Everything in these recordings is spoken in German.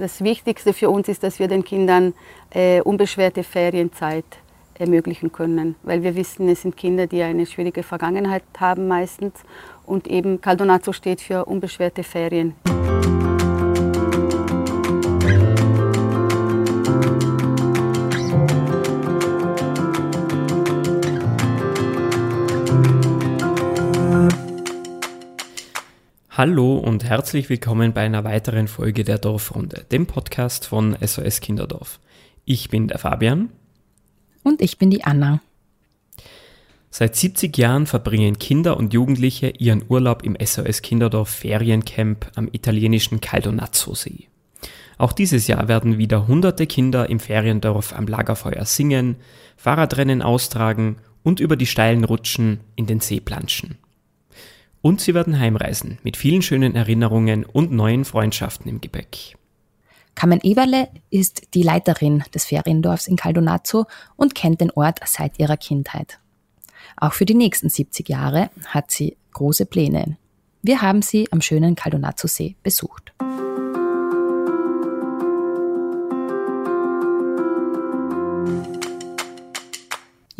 das Wichtigste für uns ist, dass wir den Kindern äh, unbeschwerte Ferienzeit ermöglichen können, weil wir wissen, es sind Kinder, die eine schwierige Vergangenheit haben meistens und eben Caldonazzo steht für unbeschwerte Ferien. Hallo und herzlich willkommen bei einer weiteren Folge der Dorfrunde, dem Podcast von SOS Kinderdorf. Ich bin der Fabian. Und ich bin die Anna. Seit 70 Jahren verbringen Kinder und Jugendliche ihren Urlaub im SOS Kinderdorf Feriencamp am italienischen Caldonazzo-See. Auch dieses Jahr werden wieder hunderte Kinder im Feriendorf am Lagerfeuer singen, Fahrradrennen austragen und über die steilen Rutschen in den See planschen. Und sie werden heimreisen mit vielen schönen Erinnerungen und neuen Freundschaften im Gepäck. Carmen Eberle ist die Leiterin des Feriendorfs in Caldonazzo und kennt den Ort seit ihrer Kindheit. Auch für die nächsten 70 Jahre hat sie große Pläne. Wir haben sie am schönen Caldonazzo-See besucht.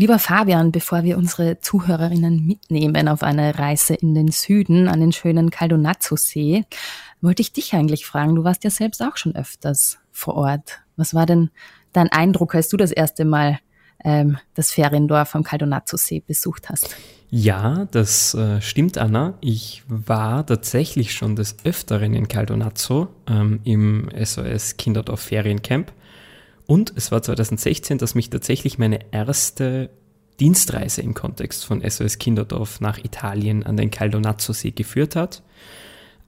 Lieber Fabian, bevor wir unsere Zuhörerinnen mitnehmen auf eine Reise in den Süden, an den schönen Caldonazzo-See, wollte ich dich eigentlich fragen, du warst ja selbst auch schon öfters vor Ort. Was war denn dein Eindruck, als du das erste Mal ähm, das Feriendorf am Caldonazzo-See besucht hast? Ja, das äh, stimmt, Anna. Ich war tatsächlich schon des Öfteren in Caldonazzo ähm, im SOS Kinderdorf Feriencamp. Und es war 2016, dass mich tatsächlich meine erste Dienstreise im Kontext von SOS Kinderdorf nach Italien an den Caldonazzo-See geführt hat.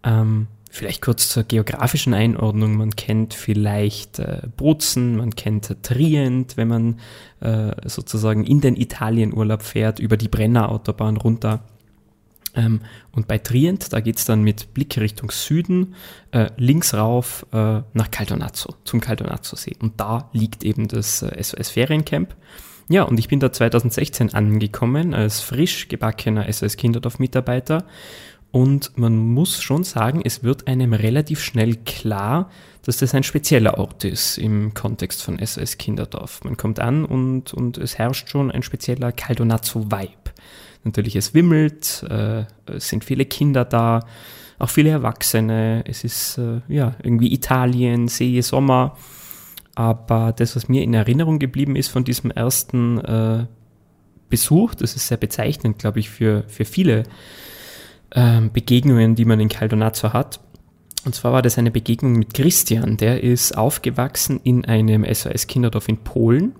Ähm, vielleicht kurz zur geografischen Einordnung. Man kennt vielleicht äh, Bozen, man kennt Trient, wenn man äh, sozusagen in den Italienurlaub fährt, über die Brenner-Autobahn runter. Ähm, und bei Trient, da geht es dann mit Blick Richtung Süden, äh, links rauf äh, nach Caldonazzo, zum Caldonazzo-See. Und da liegt eben das äh, SOS Feriencamp. Ja, und ich bin da 2016 angekommen als frisch gebackener SOS Kinderdorf-Mitarbeiter. Und man muss schon sagen, es wird einem relativ schnell klar, dass das ein spezieller Ort ist im Kontext von SOS Kinderdorf. Man kommt an und, und es herrscht schon ein spezieller Caldonazzo-Vibe. Natürlich, es wimmelt, äh, es sind viele Kinder da, auch viele Erwachsene. Es ist äh, ja irgendwie Italien, See, Sommer. Aber das, was mir in Erinnerung geblieben ist von diesem ersten äh, Besuch, das ist sehr bezeichnend, glaube ich, für, für viele ähm, Begegnungen, die man in Caldonazzo hat. Und zwar war das eine Begegnung mit Christian. Der ist aufgewachsen in einem SOS-Kinderdorf in Polen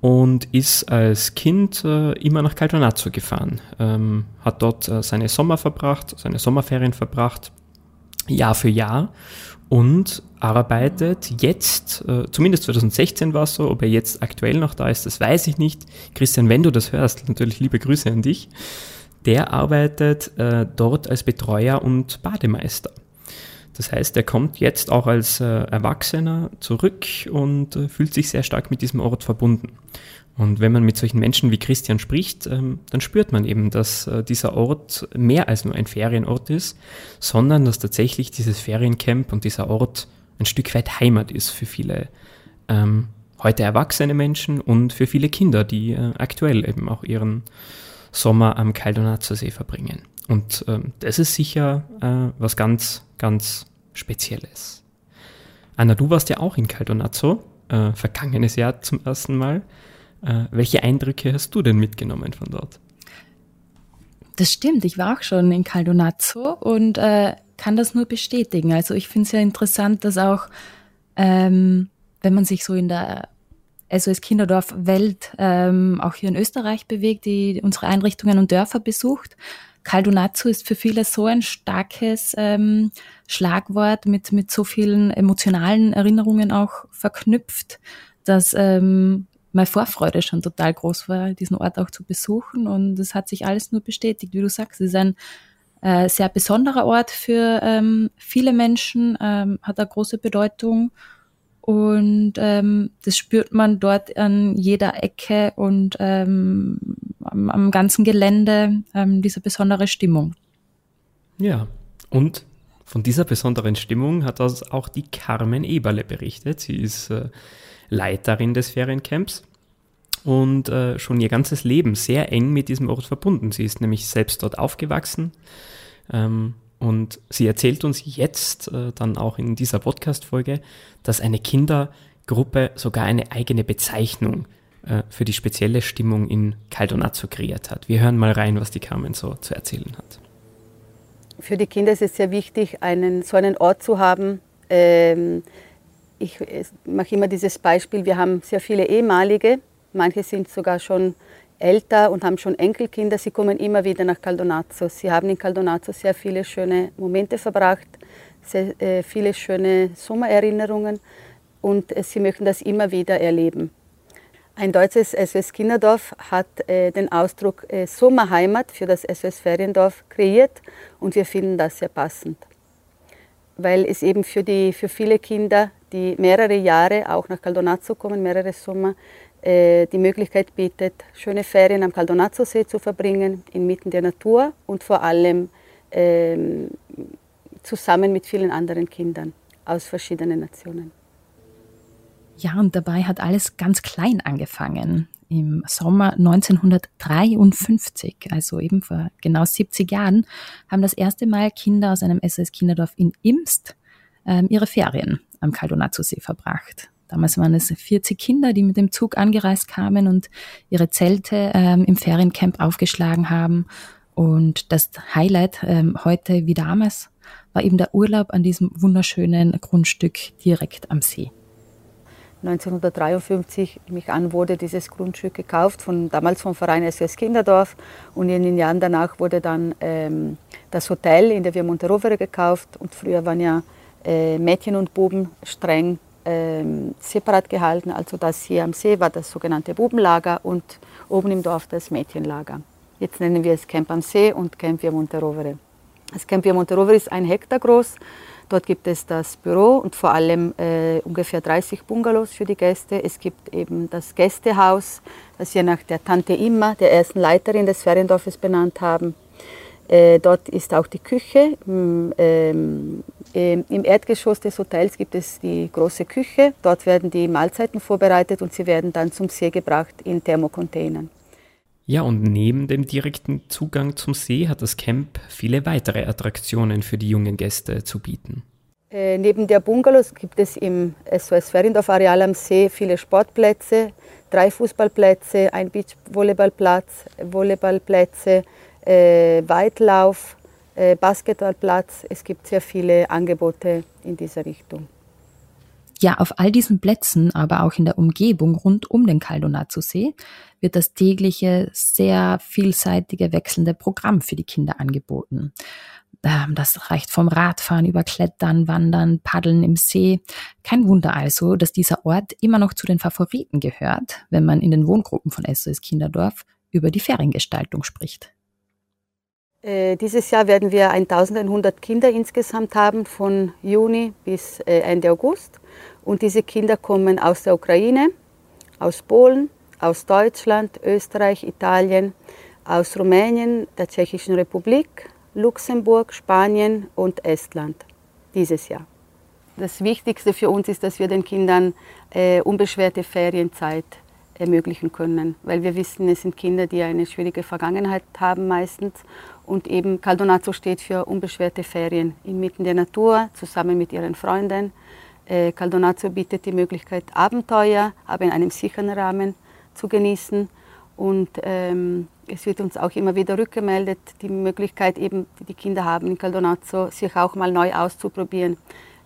und ist als Kind äh, immer nach Caldonazzo gefahren. Ähm, hat dort äh, seine Sommer verbracht, seine Sommerferien verbracht, Jahr für Jahr und arbeitet jetzt, äh, zumindest 2016 war es so, ob er jetzt aktuell noch da ist, das weiß ich nicht. Christian, wenn du das hörst, natürlich liebe Grüße an dich. Der arbeitet äh, dort als Betreuer und Bademeister. Das heißt, er kommt jetzt auch als äh, Erwachsener zurück und äh, fühlt sich sehr stark mit diesem Ort verbunden. Und wenn man mit solchen Menschen wie Christian spricht, ähm, dann spürt man eben, dass äh, dieser Ort mehr als nur ein Ferienort ist, sondern dass tatsächlich dieses Feriencamp und dieser Ort ein Stück weit Heimat ist für viele ähm, heute erwachsene Menschen und für viele Kinder, die äh, aktuell eben auch ihren Sommer am Caldonazzo-See verbringen. Und ähm, das ist sicher äh, was ganz, ganz Spezielles. Anna, du warst ja auch in Caldonazzo, äh, vergangenes Jahr zum ersten Mal. Äh, welche Eindrücke hast du denn mitgenommen von dort? Das stimmt, ich war auch schon in Caldonazzo und äh, kann das nur bestätigen. Also ich finde es ja interessant, dass auch, ähm, wenn man sich so in der SOS Kinderdorf Welt ähm, auch hier in Österreich bewegt, die unsere Einrichtungen und Dörfer besucht, Caldonazzo ist für viele so ein starkes ähm, Schlagwort mit, mit so vielen emotionalen Erinnerungen auch verknüpft, dass ähm, meine Vorfreude schon total groß war, diesen Ort auch zu besuchen. Und es hat sich alles nur bestätigt, wie du sagst. Es ist ein äh, sehr besonderer Ort für ähm, viele Menschen, ähm, hat eine große Bedeutung. Und ähm, das spürt man dort an jeder Ecke und ähm, am, am ganzen Gelände, ähm, diese besondere Stimmung. Ja, und Von dieser besonderen Stimmung hat auch die Carmen Eberle berichtet. Sie ist äh, Leiterin des Feriencamps und äh, schon ihr ganzes Leben sehr eng mit diesem Ort verbunden. Sie ist nämlich selbst dort aufgewachsen ähm, und sie erzählt uns jetzt äh, dann auch in dieser Podcast-Folge, dass eine Kindergruppe sogar eine eigene Bezeichnung äh, für die spezielle Stimmung in Caldonazzo kreiert hat. Wir hören mal rein, was die Carmen so zu erzählen hat. Für die Kinder ist es sehr wichtig, einen, so einen Ort zu haben. Ähm, ich mache immer dieses Beispiel, wir haben sehr viele ehemalige, manche sind sogar schon älter und haben schon Enkelkinder, sie kommen immer wieder nach Caldonazzo. Sie haben in Caldonazzo sehr viele schöne Momente verbracht, sehr äh, viele schöne Sommererinnerungen und äh, sie möchten das immer wieder erleben. Ein deutsches SOS Kinderdorf hat äh, den Ausdruck äh, Sommerheimat für das SOS Feriendorf kreiert und wir finden das sehr passend, weil es eben für, die, für viele Kinder, die mehrere Jahre auch nach Caldonazzo kommen, mehrere Sommer, äh, die Möglichkeit bietet, schöne Ferien am Caldonazzo-See zu verbringen, inmitten der Natur und vor allem ähm, zusammen mit vielen anderen Kindern aus verschiedenen Nationen. Ja, und dabei hat alles ganz klein angefangen. Im Sommer 1953, also eben vor genau 70 Jahren, haben das erste Mal Kinder aus einem SS Kinderdorf in Imst ähm, ihre Ferien am Caldonazzo-See verbracht. Damals waren es 40 Kinder, die mit dem Zug angereist kamen und ihre Zelte ähm, im Feriencamp aufgeschlagen haben. Und das Highlight ähm, heute wie damals war eben der Urlaub an diesem wunderschönen Grundstück direkt am See. 1953 mich an wurde dieses Grundstück gekauft, von, damals vom Verein SOS Kinderdorf. Und in den Jahren danach wurde dann ähm, das Hotel in der Via Monterovere gekauft. Und früher waren ja äh, Mädchen und Buben streng ähm, separat gehalten. Also das hier am See war das sogenannte Bubenlager und oben im Dorf das Mädchenlager. Jetzt nennen wir es Camp am See und Camp Via Monterovere. Das Camp Via Monterovere ist ein Hektar groß. Dort gibt es das Büro und vor allem äh, ungefähr 30 Bungalows für die Gäste. Es gibt eben das Gästehaus, das wir nach der Tante Imma, der ersten Leiterin des Feriendorfes, benannt haben. Äh, dort ist auch die Küche. Ähm, ähm, Im Erdgeschoss des Hotels gibt es die große Küche. Dort werden die Mahlzeiten vorbereitet und sie werden dann zum See gebracht in Thermocontainern. Ja, und neben dem direkten Zugang zum See hat das Camp viele weitere Attraktionen für die jungen Gäste zu bieten. Äh, neben der Bungalows gibt es im SOS Ferindorf Areal am See viele Sportplätze, drei Fußballplätze, ein Beachvolleyballplatz, Volleyballplätze, äh, Weitlauf, äh, Basketballplatz. Es gibt sehr viele Angebote in dieser Richtung. Ja, auf all diesen Plätzen, aber auch in der Umgebung rund um den Caldonazzo-See wird das tägliche, sehr vielseitige, wechselnde Programm für die Kinder angeboten. Ähm, das reicht vom Radfahren über Klettern, Wandern, Paddeln im See. Kein Wunder also, dass dieser Ort immer noch zu den Favoriten gehört, wenn man in den Wohngruppen von SOS Kinderdorf über die Feriengestaltung spricht. Äh, dieses Jahr werden wir 1100 Kinder insgesamt haben, von Juni bis äh, Ende August. Und diese Kinder kommen aus der Ukraine, aus Polen, aus Deutschland, Österreich, Italien, aus Rumänien, der Tschechischen Republik, Luxemburg, Spanien und Estland dieses Jahr. Das Wichtigste für uns ist, dass wir den Kindern äh, unbeschwerte Ferienzeit ermöglichen können, weil wir wissen, es sind Kinder, die eine schwierige Vergangenheit haben meistens und eben Caldonazzo steht für unbeschwerte Ferien inmitten der Natur, zusammen mit ihren Freunden. Äh, Caldonazzo bietet die Möglichkeit, Abenteuer, aber in einem sicheren Rahmen zu genießen. Und ähm, es wird uns auch immer wieder rückgemeldet, die Möglichkeit eben, die die Kinder haben in Caldonazzo, sich auch mal neu auszuprobieren.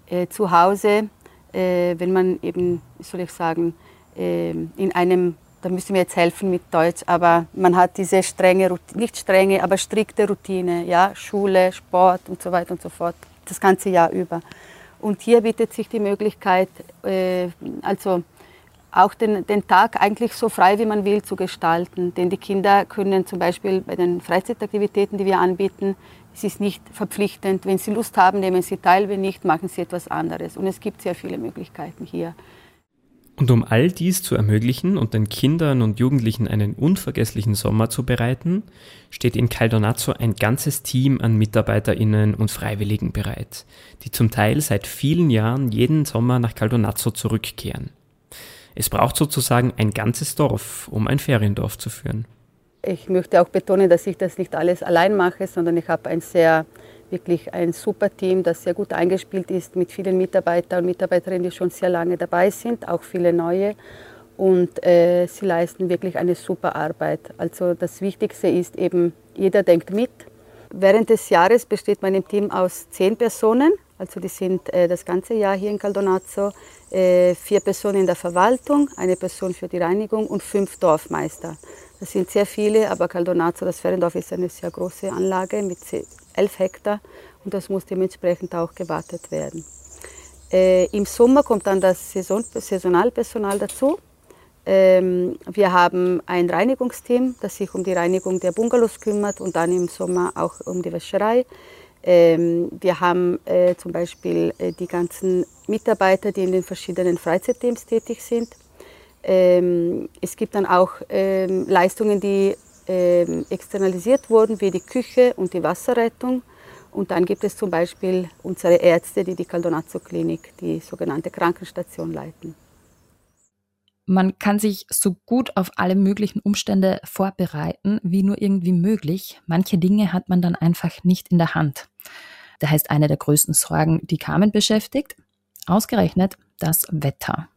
Äh, zu Hause, äh, wenn man eben, soll ich sagen, in einem da müssen wir jetzt helfen mit Deutsch, aber man hat diese strenge, nicht strenge, aber strikte Routine, ja, Schule, Sport und so weiter und so fort, das ganze Jahr über. Und hier bietet sich die Möglichkeit, äh, also auch den, den Tag eigentlich so frei wie man will zu gestalten. Denn die Kinder können zum Beispiel bei den Freizeitaktivitäten, die wir anbieten, es ist nicht verpflichtend. Wenn sie Lust haben, nehmen sie teil, wenn nicht, machen sie etwas anderes. Und es gibt sehr viele Möglichkeiten hier. Und um all dies zu ermöglichen und den Kindern und Jugendlichen einen unvergesslichen Sommer zu bereiten, steht in Caldonazzo ein ganzes Team an MitarbeiterInnen und Freiwilligen bereit, die zum Teil seit vielen Jahren jeden Sommer nach Caldonazzo zurückkehren. Es braucht sozusagen ein ganzes Dorf, um ein Feriendorf zu führen. Ich möchte auch betonen, dass ich das nicht alles allein mache, sondern ich habe ein sehr wirklich ein super Team, das sehr gut eingespielt ist mit vielen Mitarbeitern und Mitarbeiterinnen, die schon sehr lange dabei sind, auch viele neue. Und äh, sie leisten wirklich eine super Arbeit. Also das Wichtigste ist eben, jeder denkt mit. Während des Jahres besteht mein Team aus zehn Personen. Also die sind äh, das ganze Jahr hier in Caldonazzo. Äh, vier Personen in der Verwaltung, eine Person für die Reinigung und fünf Dorfmeister. Das sind sehr viele, aber Caldonazzo, das Feriendorf, ist eine sehr große Anlage mit 11 Hektar und das muss dementsprechend auch gewartet werden. Äh, Im Sommer kommt dann das Saison, Saisonalpersonal dazu. Ähm, wir haben ein Reinigungsteam, das sich um die Reinigung der Bungalows kümmert und dann im Sommer auch um die Wäscherei. Ähm, wir haben äh, zum Beispiel äh, die ganzen Mitarbeiter, die in den verschiedenen Freizeitteams tätig sind. Ähm, es gibt dann auch ähm, Leistungen, die ähm, externalisiert wurden, wie die Küche und die Wasserrettung. Und dann gibt es zum Beispiel unsere Ärzte, die die Caldonazzo-Klinik, die sogenannte Krankenstation leiten. Man kann sich so gut auf alle möglichen Umstände vorbereiten, wie nur irgendwie möglich. Manche Dinge hat man dann einfach nicht in der Hand. Da heißt eine der größten Sorgen, die Carmen beschäftigt, ausgerechnet das Wetter.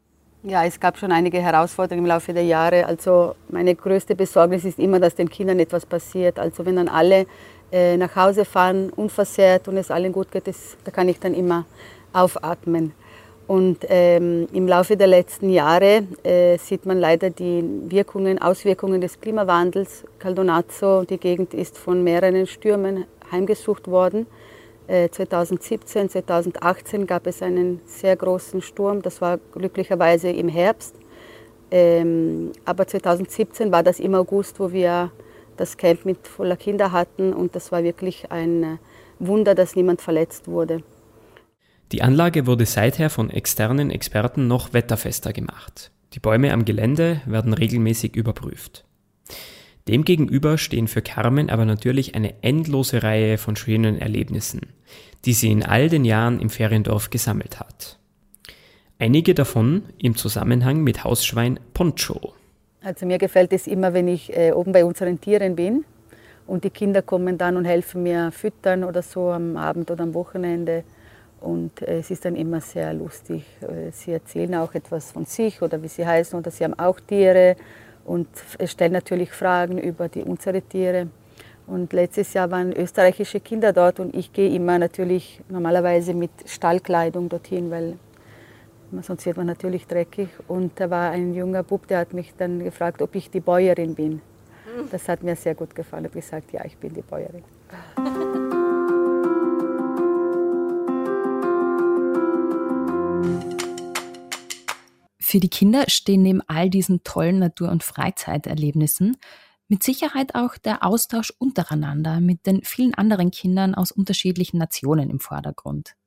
Ja, es gab schon einige Herausforderungen im Laufe der Jahre. Also meine größte Besorgnis ist immer, dass den Kindern etwas passiert. Also wenn dann alle äh, nach Hause fahren, unversehrt und es allen gut geht, das, da kann ich dann immer aufatmen. Und ähm, im Laufe der letzten Jahre äh, sieht man leider die Wirkungen, Auswirkungen des Klimawandels. Caldonazzo, die Gegend ist von mehreren Stürmen heimgesucht worden. 2017, äh, 2018 gab es einen sehr großen Sturm. Das war glücklicherweise im Herbst. Ähm, aber 2017 war das im August, wo wir das Camp mit voller Kinder hatten. Und das war wirklich ein äh, Wunder, dass niemand verletzt wurde. Die Anlage wurde seither von externen Experten noch wetterfester gemacht. Die Bäume am Gelände werden regelmäßig überprüft. Demgegenüber stehen für Carmen aber natürlich eine endlose Reihe von schönen Erlebnissen, die sie in all den Jahren im Feriendorf gesammelt hat. Einige davon im Zusammenhang mit Hausschwein Poncho. Also mir gefällt es immer, wenn ich äh, oben bei unseren Tieren bin und die Kinder kommen dann und helfen mir füttern oder so am Abend oder am Wochenende. Und äh, es ist dann immer sehr lustig. Äh, sie erzählen auch etwas von sich oder wie sie heißen oder sie haben auch Tiere und stellen natürlich Fragen über die, unsere Tiere. Und letztes Jahr waren österreichische Kinder dort und ich gehe immer natürlich normalerweise mit Stallkleidung dorthin, weil sonst wird man natürlich dreckig. Und da war ein junger Bub, der hat mich dann gefragt, ob ich die Bäuerin bin. Das hat mir sehr gut gefallen. Ich habe gesagt, ja, ich bin die Bäuerin. Für die Kinder stehen neben all diesen tollen Natur- und Freizeiterlebnissen mit Sicherheit auch der Austausch untereinander mit den vielen anderen Kindern aus unterschiedlichen Nationen im Vordergrund.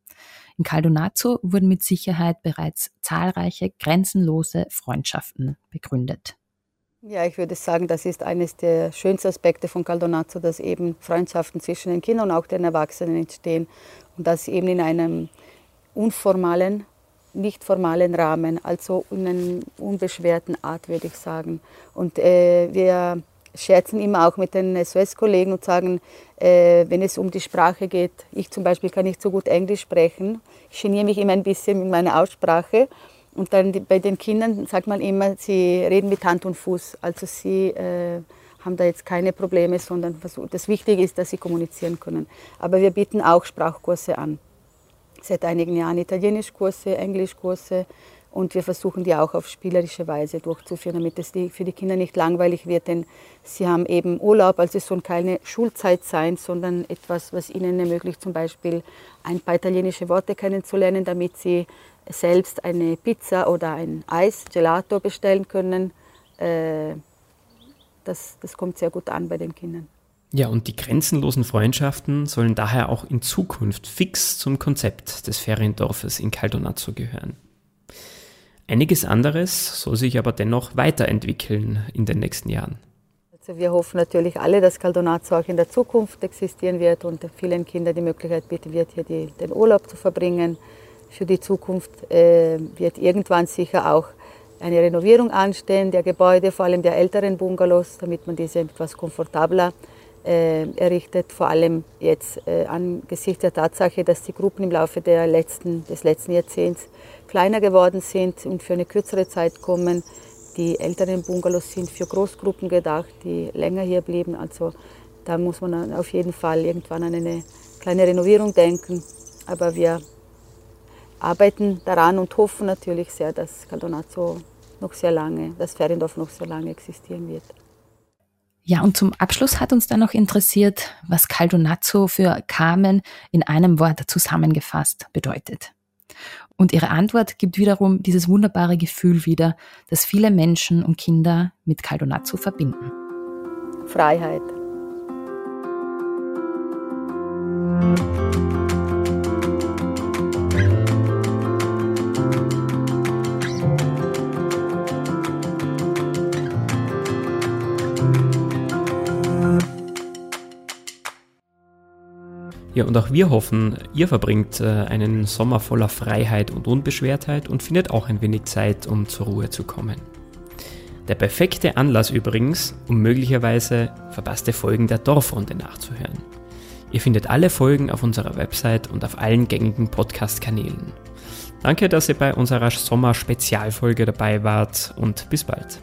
In Caldonazzo wurden mit Sicherheit bereits zahlreiche grenzenlose Freundschaften begründet. Ja, ich würde sagen, das ist eines der schönsten Aspekte von Caldonazzo, dass eben Freundschaften zwischen den Kindern und auch den Erwachsenen entstehen und das eben in einem unformalen nicht formalen Rahmen, also in einer unbeschwerten Art, würde ich sagen. Und äh, wir scherzen immer auch mit den SOS-Kollegen und sagen, äh, wenn es um die Sprache geht, ich zum Beispiel kann nicht so gut Englisch sprechen, ich geniere mich immer ein bisschen mit meiner Aussprache. Und dann die, bei den Kindern sagt man immer, sie reden mit Hand und Fuß. Also sie äh, haben da jetzt keine Probleme, sondern das Wichtige ist, dass sie kommunizieren können. Aber wir bieten auch Sprachkurse an seit einigen Jahren Italienischkurse, Englischkurse und wir versuchen die auch auf spielerische Weise durchzuführen, damit es für die Kinder nicht langweilig wird, denn sie haben eben Urlaub, also es soll keine Schulzeit sein, sondern etwas, was ihnen ermöglicht, zum Beispiel ein paar italienische Worte kennenzulernen, damit sie selbst eine Pizza oder ein Eis, Gelato bestellen können. Äh, das, das kommt sehr gut an bei den Kindern. Ja, und die grenzenlosen Freundschaften sollen daher auch in Zukunft fix zum Konzept des Feriendorfes in Caldonazzo gehören. Einiges anderes soll sich aber dennoch weiterentwickeln in den nächsten Jahren. Also wir hoffen natürlich alle, dass Caldonazzo auch in der Zukunft existieren wird und vielen Kindern die Möglichkeit bieten wird, hier die, den Urlaub zu verbringen. Für die Zukunft äh, wird irgendwann sicher auch eine Renovierung anstehen der Gebäude, vor allem der älteren Bungalows, damit man diese etwas komfortabler errichtet. Vor allem jetzt äh, angesichts der Tatsache, dass die Gruppen im Laufe der letzten, des letzten Jahrzehnts kleiner geworden sind und für eine kürzere Zeit kommen die älteren Bungalows sind für Großgruppen gedacht, die länger hier blieben. Also da muss man auf jeden Fall irgendwann an eine kleine Renovierung denken. Aber wir arbeiten daran und hoffen natürlich sehr, dass Caldonazzo noch sehr lange, dass Feriendorf noch sehr lange existieren wird. Ja, und zum Abschluss hat uns dann noch interessiert, was Caldonazzo für Carmen in einem Wort zusammengefasst bedeutet. Und ihre Antwort gibt wiederum dieses wunderbare Gefühl wieder, das viele Menschen und Kinder mit Caldonazzo verbinden. Freiheit. Ja, und auch wir hoffen, ihr verbringt äh, einen Sommer voller Freiheit und Unbeschwertheit und findet auch ein wenig Zeit, um zur Ruhe zu kommen. Der perfekte Anlass übrigens, um möglicherweise verpasste Folgen der Dorfrunde nachzuhören. Ihr findet alle Folgen auf unserer Website und auf allen gängigen Podcast-Kanälen. Danke, dass ihr bei unserer Sommer-Spezialfolge dabei wart und bis bald.